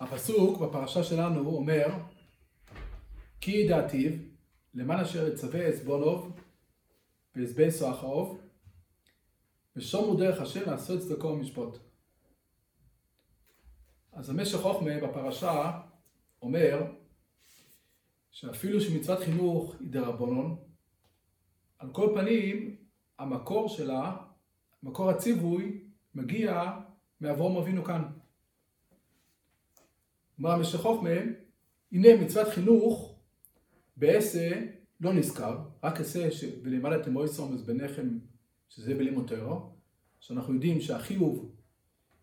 הפסוק בפרשה שלנו אומר, כי ידעתיו, למען אשר יצווה עזבונוב ועזבי סואחרוב, ושומו דרך השם לעשות צדקו ומשפוט. אז המשך חוכמה בפרשה אומר שאפילו שמצוות חינוך היא דרבנון, על כל פנים המקור שלה, מקור הציווי, מגיע מאברום אבינו כאן. אומר המשך חוכמה, הנה מצוות חינוך בעשה לא נזכר, רק עשה ש... ולמדתם מויסומס בניכם, שזה בלימוד טרו, שאנחנו יודעים שהחיוב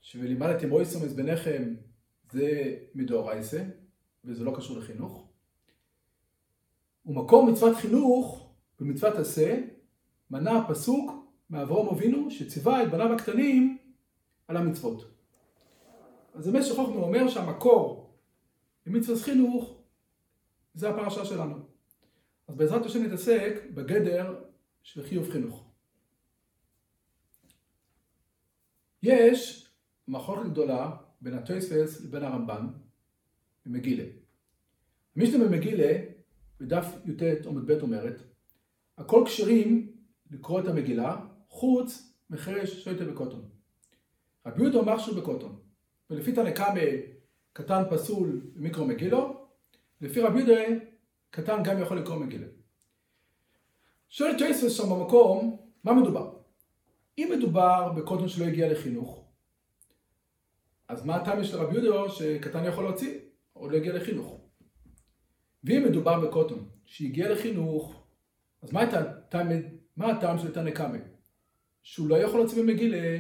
שולימדתם מויסומס בניכם זה מדאורייסה, וזה לא קשור לחינוך. ומקור מצוות חינוך במצוות עשה, מנה הפסוק מאברום אבינו שציווה את בניו הקטנים על המצוות. אז המשך חוכמה אומר שהמקור למצוות חינוך זה הפרשה שלנו. אז בעזרת השם נתעסק בגדר של חיוב חינוך. יש מחלוקת גדולה בין הטויספס לבין הרמב"ן במגילה. המשנה במגילה, בדף י"ט עמוד ב' אומרת, הכל כשרים לקרוא את המגילה, חוץ מחרש שויטה וקוטון. רבי יהודה אמר שהוא בקוטון, ולפי תנקמה קטן פסול במיקרו מגילו, לפי רבי יהודה קטן גם יכול לקרוא מגילה. שואל טייסס שם במקום, מה מדובר? אם מדובר בקוטון שלא הגיע לחינוך, אז מה הטעם של רבי יהודה שקטן יכול להוציא, או לא הגיע לחינוך? ואם מדובר בקוטון שהגיע לחינוך, אז מה הטעם, מה הטעם של תנא שהוא לא יכול להוציא במגילה,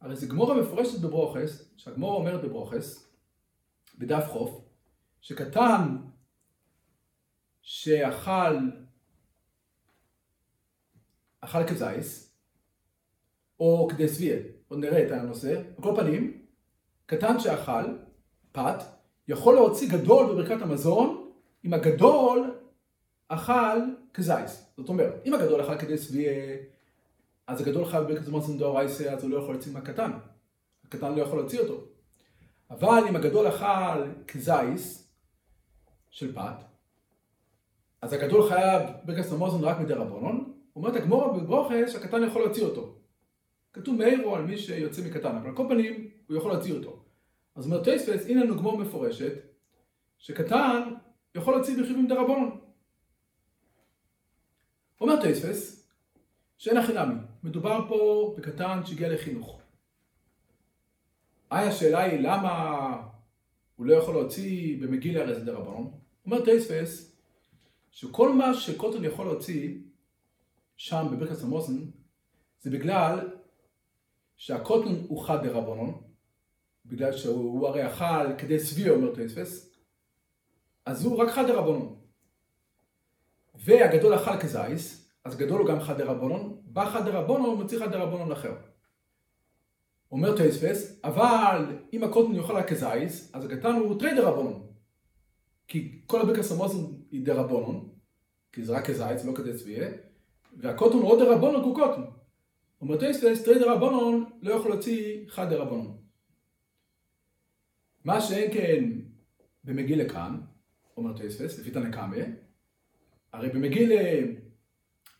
הרי זה גמורה מפורשת בברוכס, שהגמורה אומרת בברוכס, בדף חוף, שקטן שאכל אכל כזייס, או כדי כדסביה, עוד נראה את הנושא, על כל פנים, קטן שאכל, פת, יכול להוציא גדול בברכת המזון, אם הגדול אכל כזייס. זאת אומרת, אם הגדול אכל כדי כדסביה, אז הגדול חייב בברכת המזון דאורייסה, אז הוא לא יכול להוציא מהקטן. הקטן לא יכול להוציא אותו. אבל אם הגדול אכל כזייס של פת, אז הגדול חייב ברכת המזון רק מדי רבונון, אומרת הגמורה בברוכס שהקטן יכול להוציא אותו. כתוב מאירו על מי שיוצא מקטן, אבל על כל פנים הוא יכול להוציא אותו. אז אומר טייספס, הנה לנו גמור מפורשת, שקטן יכול להוציא בחיובים דרבנון. אומר טייספס, שאין הכי נמי, מדובר פה בקטן שהגיע לחינוך. היי השאלה היא למה הוא לא יכול להוציא במגיל הרי זה דרבנון? אומר טייספס, שכל מה שקוטון יכול להוציא שם בברכת המזון, זה בגלל שהקטן הוא חד דרבנן, בגלל שהוא הרי אכל כדי שביעה אומר תוספות, אז הוא רק חד דרבנן. והגדול אכל כזית, אז גדול הוא גם חד דרבנן, בא חד דרבנן הוא מוציא חד דרבנן אחר. אומר תוספות, אבל אם הקטן יאכל רק כזית, אז הקטן הוא תרי דרבנן. כי כל הברכת המזון היא דרבנן, כי זה רק כזייס, לא כדי צביעה, והקוטון עוד דרבנון הוא קוטון. אומר טייספס, תרי דרבנון לא יכול להוציא חד דרבנון. מה שאין כן במגיל לכאן, אומר טייספס, לפי תנקמה, הרי במגיל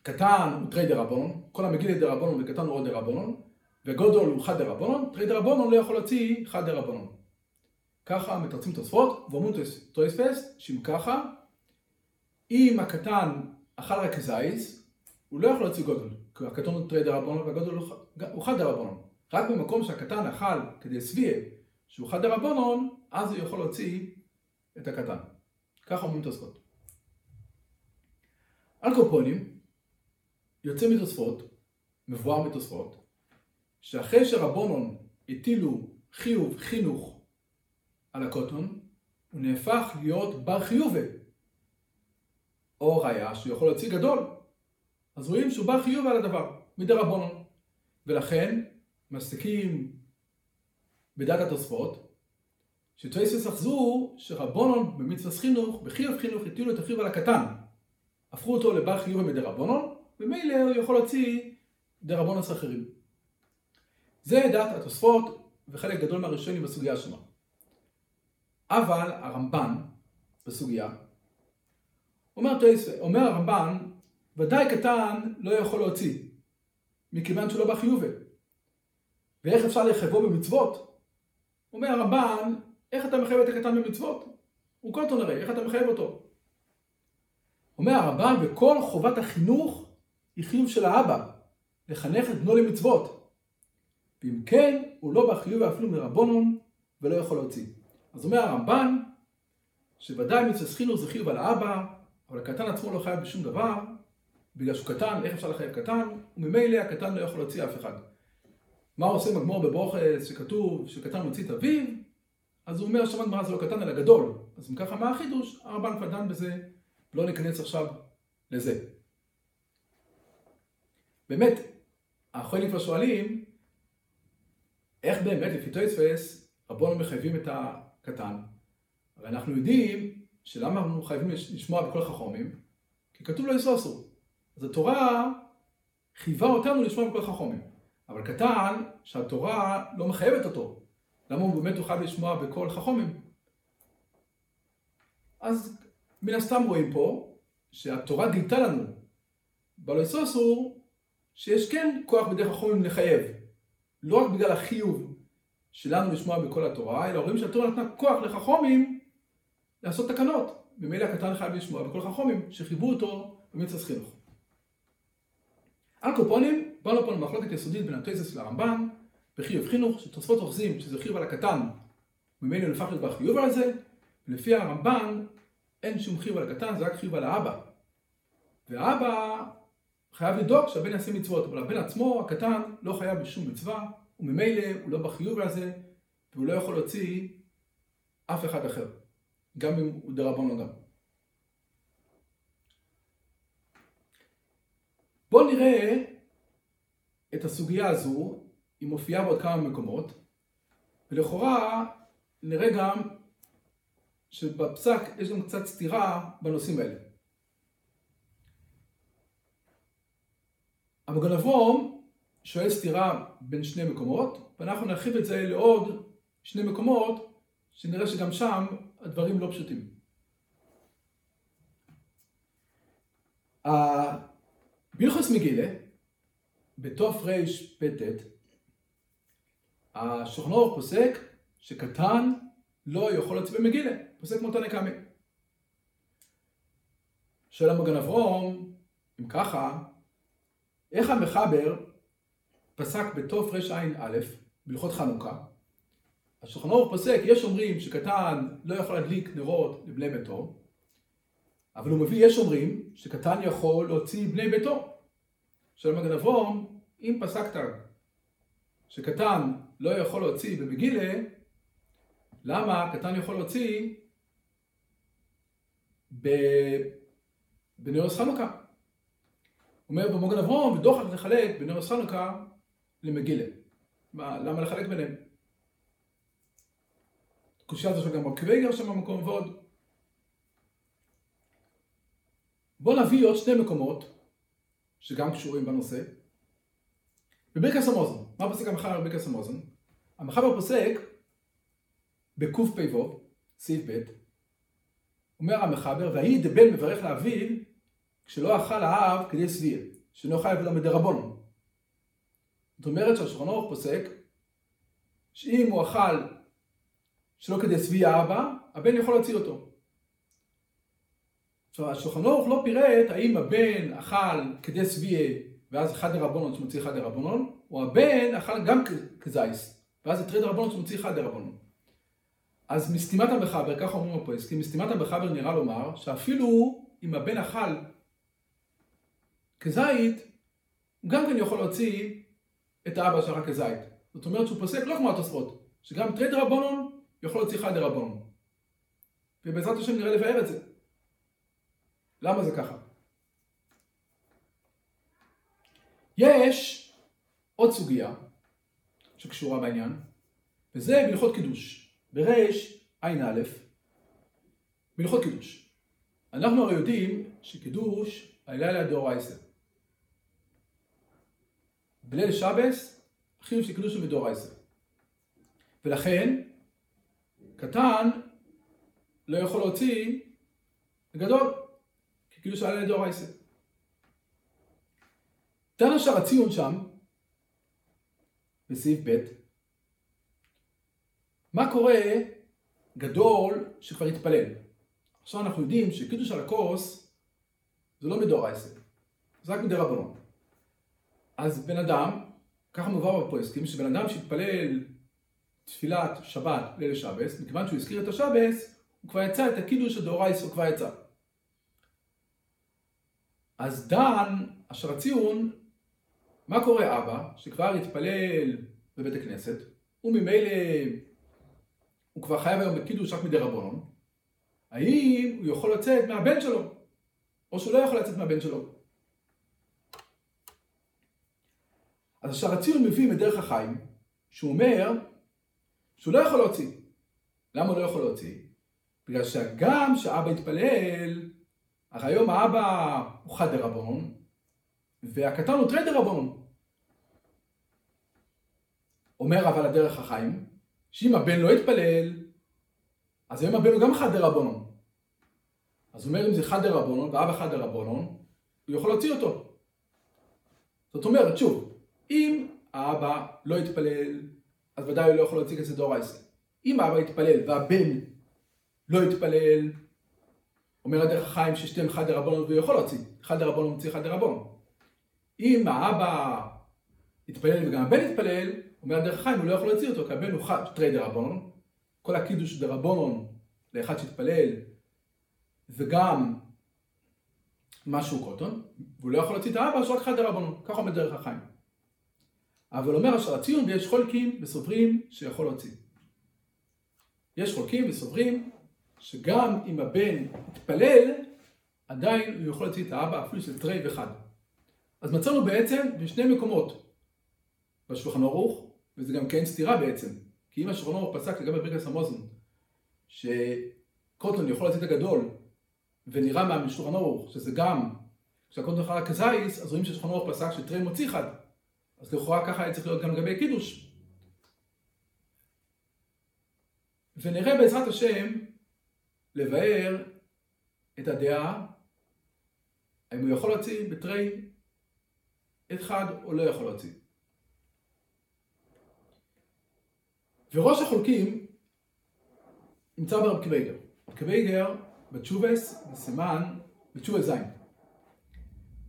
קטן הוא תרי דרבנון, כל המגיל דרבנון וקטן הוא עוד דרבנון, וגודל הוא חד דרבנון, תרי דרבנון לא יכול להוציא חד דרבנון. ככה מתרצים תוספות, ואומרים טויספס, שאם ככה, אם הקטן אכל רק זייס, הוא לא יכול להוציא גודל, כי הקטון הוא תרי דרבנון והגודל הוא חד דרבנון. רק במקום שהקטן אכל כדי סביה, שהוא חד דרבנון, אז הוא יכול להוציא את הקטן. ככה אומרים תוספות. על קופונים, יוצא מתוספות, מבואר מתוספות, שאחרי שרבונון הטילו חיוב חינוך על הקוטון, הוא נהפך להיות בר חיובה. או ראיה שהוא יכול להוציא גדול. אז רואים שהוא בא חיוב על הדבר, מדי רבונון. ולכן מסתכים בדת התוספות, שטייסס אחזו שרבונון במצווה חינוך, בחיוב חינוך הטילו את החיוב על הקטן. הפכו אותו לבר חיוב מדי רבונון, ומילא הוא יכול להוציא די רבונוס אחרים. זה דת התוספות וחלק גדול מהראשונים בסוגיה שלנו. אבל הרמב"ן בסוגיה, אומר, אומר הרמב"ן, ודאי קטן לא יכול להוציא, מכיוון שהוא לא בחיובה. ואיך אפשר לחייבו במצוות? אומר הרמב"ן, איך אתה מחייב את הקטן במצוות? הוא קוטון הרי, איך אתה מחייב אותו? אומר הרמב"ן, וכל חובת החינוך היא חיוב של האבא, לחנך את בנו למצוות. ואם כן, הוא לא בחיוב אפילו מרבונון, ולא יכול להוציא. אז אומר הרמב"ן, שוודאי מצווה חינוך זה חיוב על האבא, אבל הקטן עצמו לא חייב בשום דבר, בגלל שהוא קטן, איך אפשר לחייב קטן? וממילא הקטן לא יכול להוציא אף אחד. מה עושה מגמור בברוכס שכתוב שקטן מוציא את אביו? אז הוא אומר שם גמרא זה לא קטן אלא גדול. אז אם ככה מה החידוש? הרמב"ן כבר דן בזה, לא ניכנס עכשיו לזה. באמת, האחרונים כבר שואלים, איך באמת לפי טויספס רבונו מחייבים את הקטן? הרי אנחנו יודעים שלמה אנחנו חייבים לשמוע בכל החכומים? כי כתוב לא יסוסו. אז התורה חייבה אותנו לשמוע בכל החכומים. אבל קטן, שהתורה לא מחייבת אותו. למה הוא באמת יוכל לשמוע בכל חכומים? אז מן הסתם רואים פה שהתורה גילתה לנו בלויסוסו שיש כן כוח בדרך החכומים לחייב. לא רק בגלל החיוב שלנו לשמוע בכל התורה, אלא רואים שהתורה נתנה כוח לחכומים לעשות תקנות. ממילא הקטן חייב לשמוע בכל חכומים שחייבו אותו במצווה חינוך. על קופונים, באנו פה למחלוקת יסודית בין הטייסס לרמב"ן, בחיוב חינוך, שתוספות אוחזים שזה חיוב על הקטן, ממילא נפח להיות בחיוב על זה, ולפי הרמב"ן אין שום חיוב על הקטן, זה רק חיוב על האבא. והאבא חייב לדאוג שהבן יעשה מצוות, אבל הבן עצמו, הקטן, לא חייב בשום מצווה, וממילא הוא לא בחיוב על זה, והוא לא יכול להוציא אף אחד אחר, גם אם הוא דרבנו גם. בואו נראה את הסוגיה הזו, היא מופיעה בעוד כמה מקומות, ולכאורה נראה גם שבפסק יש גם קצת סתירה בנושאים האלה. המגן אברום שואל סתירה בין שני מקומות, ואנחנו נרחיב את זה לעוד שני מקומות, שנראה שגם שם הדברים לא פשוטים. בהלכוס מגילה, בתוף רפט, השוכנור פוסק שקטן לא יכול להצביע במגילה, פוסק כמו תנא קמא. שואל המגן אברום, אם ככה, איך המחבר פסק בתוף רע"א, בהלכות חנוכה, השולחן פוסק, יש אומרים שקטן לא יכול להדליק נרות לבני ביתו, אבל הוא מביא, יש אומרים, שקטן יכול להוציא בני ביתו. שואל מגן אברום, אם פסקת שקטן לא יכול להוציא במגילה, למה קטן יכול להוציא ב... בנרוס חנוכה? אומר במוגן אברום, ודוחק לחלק בנרוס חנוכה למגילה. מה, למה לחלק ביניהם? קושייה הזו של גם רב שם במקום ועוד. בואו נביא עוד שני מקומות שגם קשורים בנושא. בברכס המוזן, מה פוסק המחבר בברכס המוזן? המחבר פוסק בקפ"ו, סעיף ב', אומר המחבר, והאי דבן מברך לאביו כשלא אכל האב כדי שביע, שאינו חייב אלא מדרבנון. זאת אומרת שהשולחן ערוך פוסק שאם הוא אכל שלא כדי שביע האבא, הבן יכול להציל אותו. עכשיו, השולחן ערוך לא פירט האם הבן אכל כדי שביע ואז אחד דרבנון שמוציא אחד דרבנון, או הבן אכל גם כזייס, ואז זה תרי דרבנון שמוציא אחד דרבנון. אז מסתימת המחבר, ככה אומרים הפועסקים, מסתימת המחבר נראה לומר שאפילו אם הבן אכל כזית, הוא גם כן יכול להוציא את האבא שלך כזית. זאת אומרת שהוא פוסק לא כמו התוספות, שגם תרי דרבנון יכול להוציא אחד דרבנון. ובעזרת השם נראה לבאר את זה. למה זה ככה? יש עוד סוגיה שקשורה בעניין, וזה בהלכות קידוש. בריש ע"א, בהלכות קידוש. אנחנו הרי יודעים שקידוש הלילה דאורייסר. בליל שבס, החיוב של קידוש הוא מדאורייסר. ולכן, קטן לא יכול להוציא גדול, כי כאילו שאלה לדאורייסה. תן השאר הציון שם, בסעיף ב', מה קורה גדול שכבר התפלל? עכשיו אנחנו יודעים שקידוש על הכוס זה לא מדאורייסה, זה רק מדי רבנון. אז בן אדם, ככה מובא בפרויסטים, שבן אדם שהתפלל תפילת שבת ליל שבס, מכיוון שהוא הזכיר את השבס, הוא כבר יצא את הקידוש הדאורייס, הוא כבר יצא. אז דן, אשר הציון, מה קורה אבא, שכבר התפלל בבית הכנסת, וממילא הוא כבר חייב היום בקידוש רק מדי רבונון, האם הוא יכול לצאת מהבן שלו, או שהוא לא יכול לצאת מהבן שלו. אז אשר הציון מביא מדרך החיים, שהוא אומר שהוא לא יכול להוציא. למה הוא לא יכול להוציא? בגלל שגם כשאבא התפלל, הרי היום האבא הוא חד דרבון, והקטן הוא תרי דרבון. אומר אבל הדרך החיים, שאם הבן לא יתפלל, אז היום הבן הוא גם חד דרבנון. אז הוא אומר אם זה חד דרבנון, ואבא חד דרבנון, הוא יכול להוציא אותו. זאת אומרת, שוב, אם האבא לא יתפלל, אז ודאי הוא לא יכול להוציא כזה דורייסה. אם האבא יתפלל והבן לא יתפלל, אומר הדרך החיים ששתיהם חד דרבנון והוא יכול להוציא, חד דרבנון מוציא חד דרבנון. אם האבא יתפלל וגם הבן יתפלל, אומר הדרך החיים הוא לא יכול להוציא אותו, כי הבן הוא חד תרי דרבנון, כל הקידוש דרבנון לאחד שהתפלל, וגם משהו קוטון, והוא לא יכול להוציא את האבא, שרק חד דרבנון, ככה אומר דרך החיים. אבל אומר אשר הציון ויש חולקים וסוברים שיכול להוציא. יש חולקים וסוברים שגם אם הבן יתפלל, עדיין הוא יכול להוציא את האבא אפילו של תרי וחד. אז מצאנו בעצם בשני מקומות בשולחן ערוך, וזה גם כן סתירה בעצם, כי אם השולחן ערוך פסק לגבי ברכס המוזן, שקוטון יכול להוציא את הגדול, ונראה מהשולחן ערוך שזה גם, כשהקוטון חלק כזייס, אז רואים שהשולחן ערוך פסק שתרי מוציא חד. אז לכאורה ככה היה צריך להיות גם לגבי קידוש. ונראה בעזרת השם לבאר את הדעה, האם הוא יכול להוציא בתרי בחד או לא יכול להוציא. וראש החולקים נמצא ברב קוויגר. רב קוויגר בתשובס בסימן, בתשובס זין.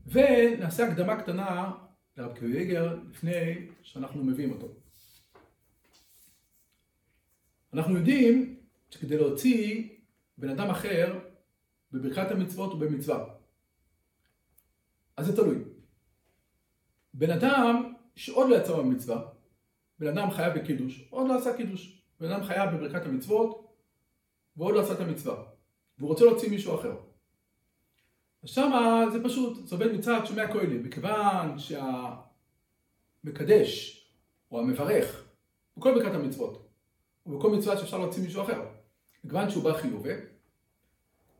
ונעשה הקדמה קטנה לרב קוויגר לפני שאנחנו מביאים אותו. אנחנו יודעים שכדי להוציא בן אדם אחר בברכת המצוות או במצווה, אז זה תלוי. בן אדם שעוד לא יצא במצווה, בן אדם חייב בקידוש, עוד לא עשה קידוש. בן אדם חייב בברכת המצוות ועוד לא עשה את המצווה, והוא רוצה להוציא מישהו אחר. שמה זה פשוט, זה עובד מצד שומע כהנים, מכיוון שהמקדש או המברך בכל ברכת המצוות, ובכל מצווה שאפשר להוציא מישהו אחר, מכיוון שהוא בא חיובי,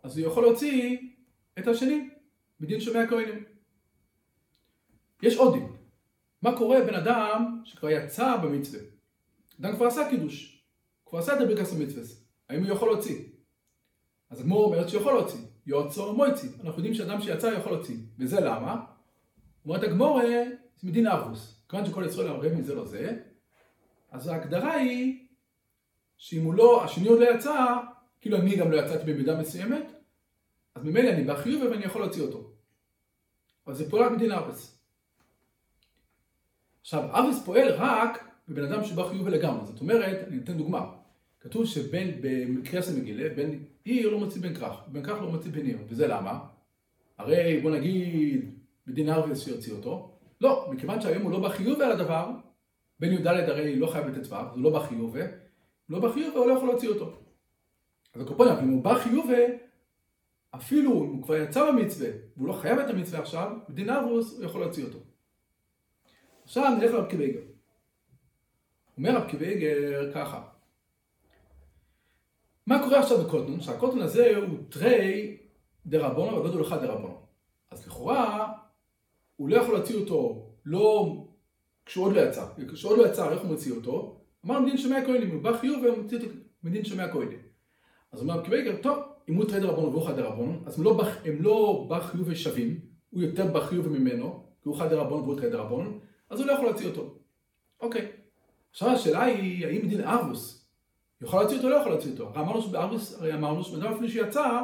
אז הוא יכול להוציא את השני בדין שומע כהנים. יש עוד דין. מה קורה בן אדם שכבר יצא במצווה? אדם כבר עשה קידוש, כבר עשה את הברכת המצווה, האם הוא יכול להוציא? אז הגמור אומרת שיכול להוציא. יוצא מויצי. אנחנו יודעים שאדם שיצא יכול להוציא. וזה למה? אומרת הגמורה, מדין אבוס. כיוון שכל ישראל אמרים מזה לא זה, אז ההגדרה היא שאם הוא לא, השני עוד לא יצא, כאילו אני גם לא יצאתי במידה מסוימת, אז ממילא אני בחיוב ואני יכול להוציא אותו. אבל זה פועל רק מדין אבוס. עכשיו, אבוס פועל רק בבן אדם שבא חיוב לגמרי. זאת אומרת, אני אתן דוגמה. כתוב שבן, במקרה של מגילה, בן עיר לא מוציא בן כרך, בן כרך לא מוציא בן עיר, וזה למה? הרי בוא נגיד בדין ערבות שיוציא אותו, לא, מכיוון שהיום הוא לא בחיוב על הדבר, בן י"ד הרי לא חייב בט"ו, הוא לא בחיוב, הוא לא בחיוב והוא לא יכול להוציא אותו. אז הכי פוניה, אם הוא בחיוב, אפילו אם הוא כבר יצא במצווה, והוא לא חייב את המצווה עכשיו, בדין ערבות הוא יכול להוציא אותו. עכשיו נלך לרבי עקיבא איגר. אומר רבי עקיבא איגר ככה, מה קורה עכשיו בקוטון? שהקוטון הזה הוא תרי דרבונו והגודל אחד דרבונו. אז לכאורה, הוא לא יכול להוציא אותו, לא כשהוא עוד לא יצא. כשהוא עוד לא יצא, איך הוא מוציא אותו? אמרנו מדין שומע כהנים, הוא בא חיוב ומוציא אותו מדין שומע כהנים. אז אומר רב קוויגר, טוב, אם הוא תרי דרבנון והוא חד דרבנון, אז הם לא, הם לא בחיוב ושווים, הוא יותר בחיוב ממנו, כי הוא חד דרבנון והוא תרי דרבנון, אז הוא לא יכול להוציא אותו. אוקיי. עכשיו השאלה היא, האם דין ארבוס יכול להוציא אותו או לא יכול להוציא אותו? הרי אמרנו שבן אדם אפילו שיצא,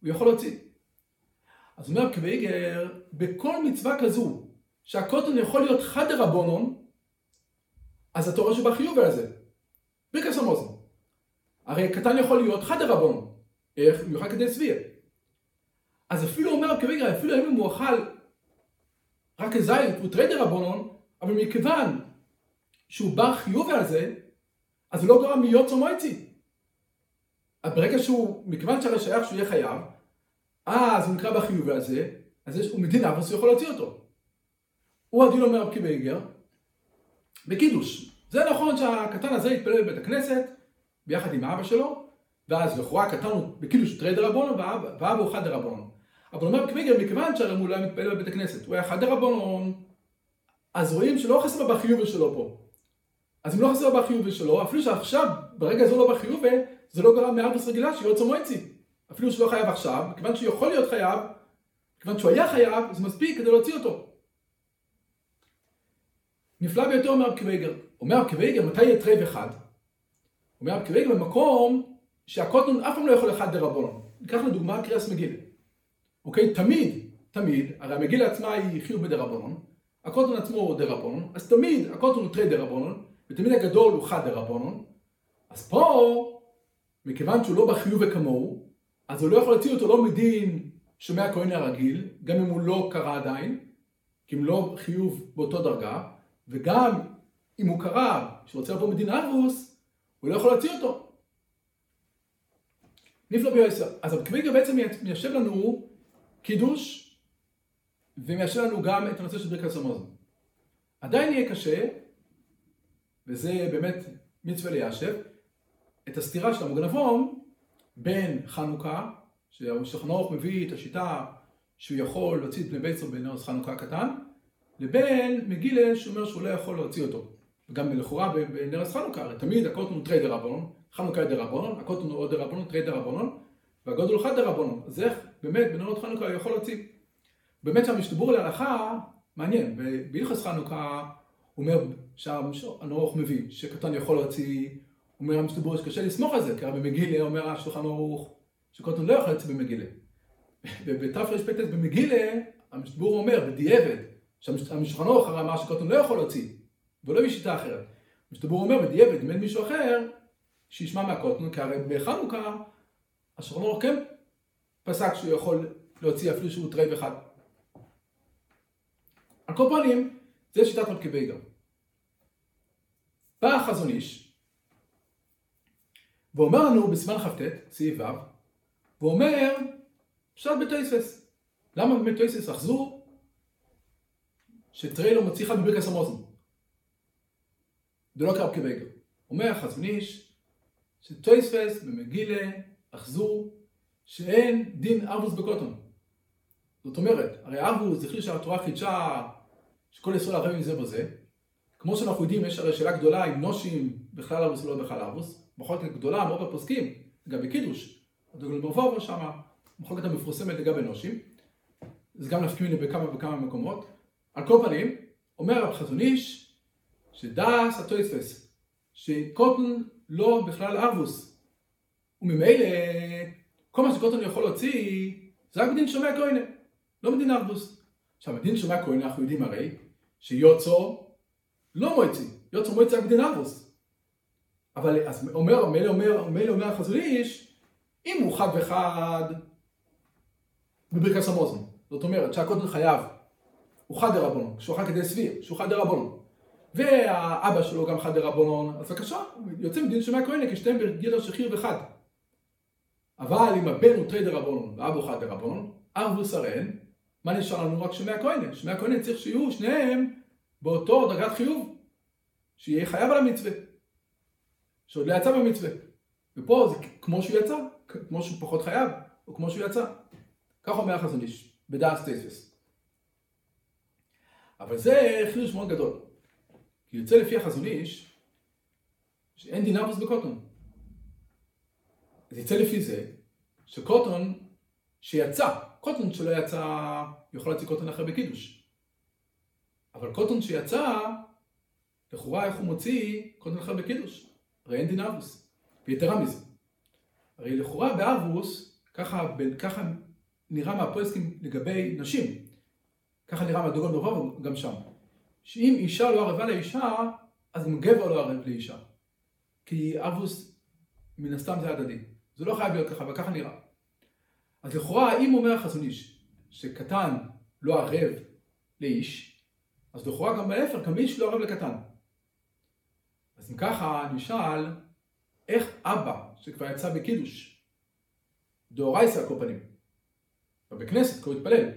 הוא יכול להוציא. אז אומר קוויגר, בכל מצווה כזו, שהקוטן יכול להיות חד דרבנון, אז אתה רואה שבחיוב על זה. ברכס המוזן. הרי קטן יכול להיות חד דרבנון. איך? יאכל כדי צביר. אז אפילו אומר קוויגר, אפילו אם הוא אכל רק זית, הוא תרי דרבנון, אבל מכיוון שהוא בר חיוב על זה, אז הוא לא גורם מיוצו מויצי. ברגע שהוא, מכיוון שהרי שייך שהוא יהיה חייב, אז הוא נקרא בחיוב הזה, אז יש, הוא מדין אבוס, הוא יכול להוציא אותו. הוא הדין אומר רב קיבייגר, בקידוש. זה נכון שהקטן הזה יתפלל בבית הכנסת, ביחד עם האבא שלו, ואז לכאורה הקטן הוא בקידוש תרי דרבונו, ואבא הוא חד דרבונו. אבל אומר קוויגר, מכיוון שהרי הוא לא היה מתפלל בבית הכנסת, הוא היה חד דרבנן, אז רואים שלא חסר בחיובי שלו פה. אז אם לא חסר בחיובי שלו, אפילו שעכשיו, ברגע זה לא בחיובי, זה לא גרם מערבות רגילה שיהיה יצא מוציא. אפילו שהוא לא חייב עכשיו, מכיוון שהוא יכול להיות חייב, מכיוון שהוא היה חייב, זה מספיק כדי להוציא אותו. נפלא ביותר אומר רב קוויגר. אומר רב קוויגר, מתי יהיה תרי בחד? אומר רב קוויגר במקום שהקוטנון אף פעם לא יכול אחד דרבנון. ניקח לדוגמה קריאס מגילה. אוקיי? תמיד, תמיד, הרי המגילה עצמה היא חיוב בדרבנון, הקוטון עצמו הוא דרבנון, אז תמיד הקוטון הוא טרי דרבנון, ותמיד הגדול הוא חד דרבנון, אז פה, מכיוון שהוא לא בחיוב וכמוהו, אז הוא לא יכול להוציא אותו לא מדין שומע הכהן הרגיל, גם אם הוא לא קרא עדיין, כי אם לא חיוב באותו דרגה, וגם אם הוא קרא, שרוצה לבוא מדין אבוס, הוא לא יכול להוציא אותו. נפלא ביועסר. אז הקוויגר בעצם מיישב לנו קידוש, ומיישב לנו גם את הנושא של ברכת המוזן. עדיין יהיה קשה, וזה באמת מצווה ליישב, את הסתירה של המוגן אבום בין חנוכה, ערוך מביא את השיטה שהוא יכול להוציא את בני ביצו בנרס חנוכה הקטן, לבין מגילה שאומר שהוא לא יכול להוציא אותו. וגם לכאורה בנרס חנוכה, הרי תמיד הקוטן הוא תרי דרבנון, חנוכה היא דרבנון, הקוטן הוא דרבנון, תרי דרבנון, והגודל חד דרבנון. אז איך באמת בנרות חנוכה הוא יכול להוציא? באמת שהמשתבור להלכה מעניין, בהלכס חנוכה הוא אומר שהנורוך מביא, שקטן יכול להוציא, הוא אומר המשתבור שקשה לסמוך על זה, כי הרי במגילה אומר השולחן ערוך שקטן לא יכול להוציא במגילה. ובתרפ"ט במגילה המשנה ברורה אומר בדיעבד, שהשולחן ערוך הרי אמר שקטן לא יכול להוציא, ולא בשיטה אחרת. המשנה ברורה אומר בדיעבד, אם אין מישהו אחר, שישמע מהקטן, כי הרי בחנוכה השולחן ערוך כן פסק שהוא יכול להוציא אפילו שהוא תרי בחד. על כל פנים, זה שיטת רבי עקיבא איגר. בא החזון איש, ואומר לנו בסימן כ"ט, סעיף ו', ואומר, פשט בתויסס. למה באמת תויסס אחזו שטרי לא מוציא אחד בברכס המוזן? זה לא כרב קיבייגר. אומר החזון איש, שטויספס במגילה אחזו שאין דין ארבוס בקוטון. זאת אומרת, הרי ארבוס החליט שהתורה חידשה שכל ישראל ערבים מזה בזה. כמו שאנחנו יודעים, יש הרי שאלה גדולה אם נושים בכלל ארבוס או לא בכלל ארבוס. מחלוקת גדולה, מאוד בפוסקים, לגבי קידוש. הדוגל ברבובר שם, מחלוקת המפורסמת לגבי נושים. זה גם נפקים לי בכמה וכמה מקומות. על כל פנים, אומר רב חזון איש, שדס הטויספס, שקוטן לא בכלל ארבוס. וממילא כל מה שקוטון יכול להוציא, זה רק בדין שומע כהנה, לא בדין ארבוס. עכשיו, בדין שומע כהנה אנחנו יודעים הרי, שיוצו לא מועצי, יוצו מועצי ארבוס. אבל אז אומר, מילא אומר, מילא אומר החזון איש, אם הוא חד וחד בברכס המוזן, זאת אומרת שהקוטון חייב, הוא חד דרבנון, שהוא חד כדי סביר, שהוא חד דרבנון. והאבא שלו גם חד דרבנון, אז בבקשה, יוצא מדין שומע כהנה כשתיהם בגדר של חיר וחד. אבל אם הבן הוא תרי דרבנון ואבו חד דרבנון, ארבוס הראן, מה נשאר לנו? רק שמי הכהנה. שמי הכהנה צריך שיהיו שניהם באותו דרגת חיוב, שיהיה חייב על המצווה, שעוד לא יצא במצווה. ופה זה כמו שהוא יצא, כמו שהוא פחות חייב, או כמו שהוא יצא. כך אומר החזון איש, בדעת סטייסס. אבל זה חידוש מאוד גדול. כי יוצא לפי החזון איש, שאין דינבוס בקוטון. אז יצא לפי זה שקוטון שיצא, קוטון שלא יצא, יכול להציג קוטון אחר בקידוש. אבל קוטון שיצא, לכאורה איך הוא מוציא קוטון אחר בקידוש? הרי אין דין אבוס. ויתרה מזה, הרי לכאורה באבוס, ככה, ככה נראה מהפועסקים לגבי נשים, ככה נראה מהדוגון ברוב גם שם, שאם אישה לא ערבה לאישה, אז גם גבר לא ערב לאישה. כי אבוס, מן הסתם זה הדדי. זה לא חייב להיות ככה, אבל ככה נראה. אז לכאורה, אם אומר החזון איש, שקטן לא ערב לאיש, אז לכאורה גם בהפך, גם איש לא ערב לקטן. אז אם ככה, נשאל, איך אבא, שכבר יצא בקידוש, דאורייסה על כל פנים, בבית כנסת, כבר התפלל,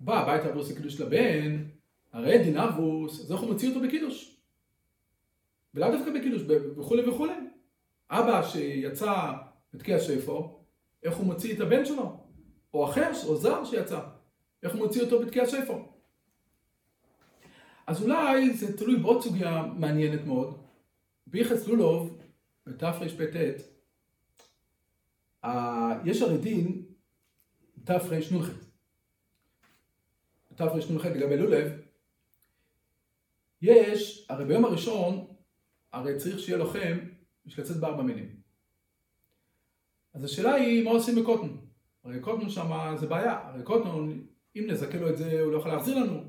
בא הביתה ועושה קידוש לבן, הרי דין אבוס, אז הוא מוציא אותו בקידוש? ולאו דווקא בקידוש, וכולי וכולי. אבא שיצא בתקיע שפו, איך הוא מוציא את הבן שלו? או אחר, או זר שיצא, איך הוא מוציא אותו בתקיע שפו? אז אולי זה תלוי בעוד סוגיה מעניינת מאוד. ביחס לולוב, בתרפ"ט, יש הרי דין תרנ"ח. תרנ"ח לגבי לולב, יש, הרי ביום הראשון, הרי צריך שיהיה לוחם בשביל לצאת בארבע מינים. אז השאלה היא, מה עושים בקוטון? הרי קוטון שם זה בעיה, הרי קוטון, אם נזכה לו את זה, הוא לא יכול להחזיר לנו.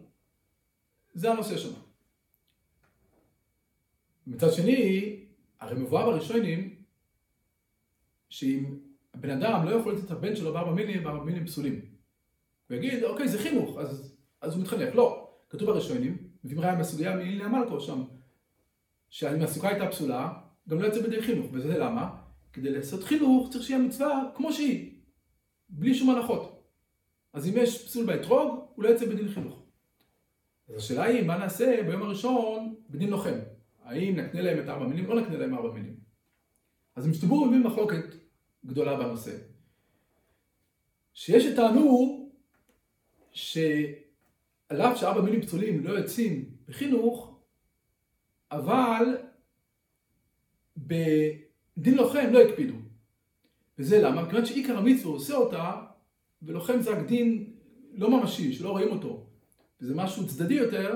זה הנושא שם. מצד שני, הרי מבואר בראשונים, שאם הבן אדם לא יכול לתת את הבן שלו בארבע מינים, בארבע מינים פסולים. הוא יגיד, אוקיי, זה חינוך, אז, אז הוא מתחנך. לא, כתוב בראשונים, מביאים ראיה מהסוגיה מאיליה מלכו שם, שאם הסוכה הייתה פסולה, גם לא יוצא בדי חינוך, וזה למה? כדי לעשות חינוך צריך שיהיה מצווה כמו שהיא, בלי שום הנחות. אז אם יש פסול באתרוג, הוא לא יוצא בדין חינוך. אז השאלה היא, מה נעשה ביום הראשון בדין לוחם? האם נקנה להם את ארבע מינים או לא נקנה להם ארבע מינים? אז הם מבין מחלוקת גדולה בנושא. שיש שטענו שעל אף שארבע מינים פסולים לא יוצאים בחינוך, אבל בדין לוחם לא הקפידו. וזה למה? כיוון שעיקר המצווה עושה אותה, ולוחם זה רק דין לא ממשי, שלא רואים אותו, וזה משהו צדדי יותר,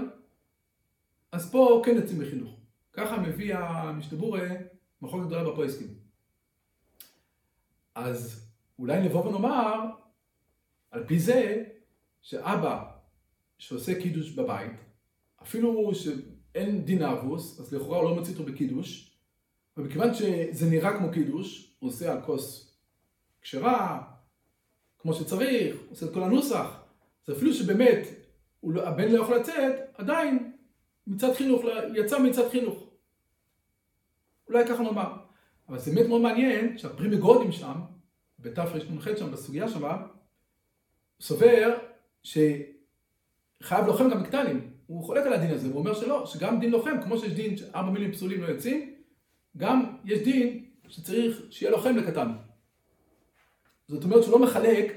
אז פה כן יוצאים בחינוך. ככה מביא המשתבורה מחלוקת גדולה בפויסקים. אז אולי נבוא ונאמר, על פי זה, שאבא שעושה קידוש בבית, אפילו שאין דין אבוס, אז לכאורה הוא לא מוציא אותו בקידוש, ומכיוון שזה נראה כמו קידוש, הוא עושה על כוס כשרה, כמו שצריך, עושה את כל הנוסח, אז אפילו שבאמת לא, הבן לא יכול לצאת, עדיין מצד חינוך, יצא מצד חינוך. אולי ככה נאמר. אבל זה באמת מאוד מעניין שהפרי מגדים שם, בתרנ"ח שם, בסוגיה שמה, סובר שחייב לכם גם בקטנים. הוא חולק על הדין הזה, הוא אומר שלא, שגם דין לכם, כמו שיש דין שארבע מינים פסולים לא יוצאים, גם יש דין שצריך שיהיה לכם לקטן. זאת אומרת שהוא לא מחלק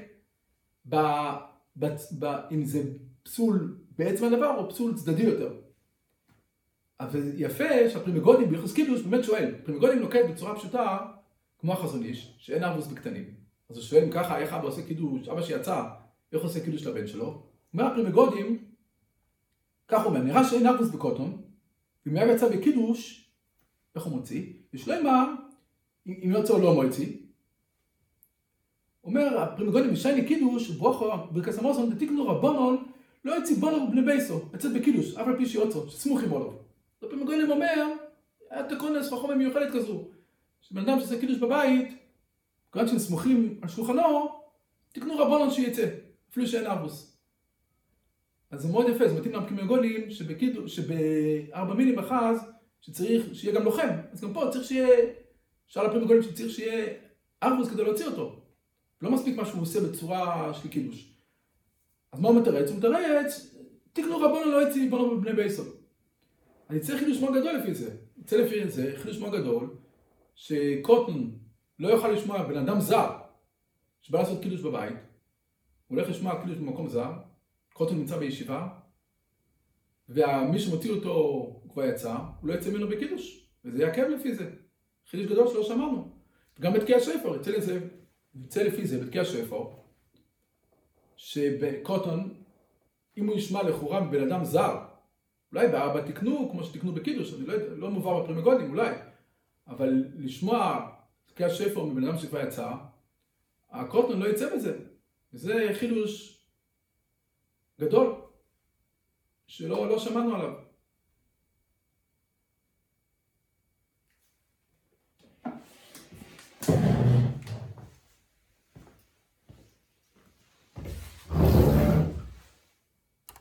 ב, ב, ב, אם זה פסול בעצם הדבר או פסול צדדי יותר. אבל יפה שהפרי מגדים בהלכות קידוש באמת שואל, פרי מגדים נוקט בצורה פשוטה, כמו החזון איש, שאין ערבות בקטנים. אז הוא שואל אם ככה, איך אבא עושה קידוש, אבא שיצא, איך עושה קידוש לבן שלו? אומר הפרי מגדים, כך אומר, נראה שאין אבוס בקוטון, ואם היה יצא בקידוש, איך הוא מוציא? אמר, אם יוצא או לא מוציא. אומר הפרימגודים, משייני קידוש, ברוכו, ברכס המוסון, דתיקנו רבונון, לא יצא בונו בני בייסו, יצא בקידוש, אף על פי שיוצא, שסמוכים עליו. רבי מגוינים אומר, אתה כונס חכמה מיוחדת כזו. שבן אדם שעושה קידוש בבית, כיוון שהם סמוכים על שולחנו, תקנו רבונון שיצא, אפילו שאין ארבוס. אז זה מאוד יפה, זה מתאים לפקימגולים שבארבע מילים אחז, שצריך שיהיה גם לוחם. אז גם פה צריך שיהיה, שאל הפרימגולים שצריך שיהיה ארבוס כדי להוציא אותו. לא מספיק מה שהוא עושה בצורה של קידוש. אז מה הוא מתרץ? הוא מתרץ, תקנו רבונון לא יצא מבנו בבני בייסון. אני צריך חידוש מאוד גדול לפי זה. יוצא לפי זה חידוש מאוד גדול, שקוטן לא יוכל לשמוע בן אדם זר שבא לעשות קידוש בבית, הוא הולך לשמוע קידוש במקום זר, קוטן נמצא בישיבה, ומי שמוציא אותו הוא כבר יצא, הוא לא יצא ממנו בקידוש, וזה יעכב לפי זה. חידוש גדול שלא שמענו. גם בתקיע שפר, יוצא לזה, יוצא לפי זה בתקיע שפר, שבקוטון, אם הוא נשמע לכאורה מבן אדם זר, אולי בארבע תקנו כמו שתקנו בקידוש, אני לא יודע, לא מובא בפרימגודים, אולי, אבל לשמוע תקיע שפר מבן אדם שכבר יצא, הקוטון לא יצא בזה. וזה חידוש גדול, שלא לא שמענו עליו.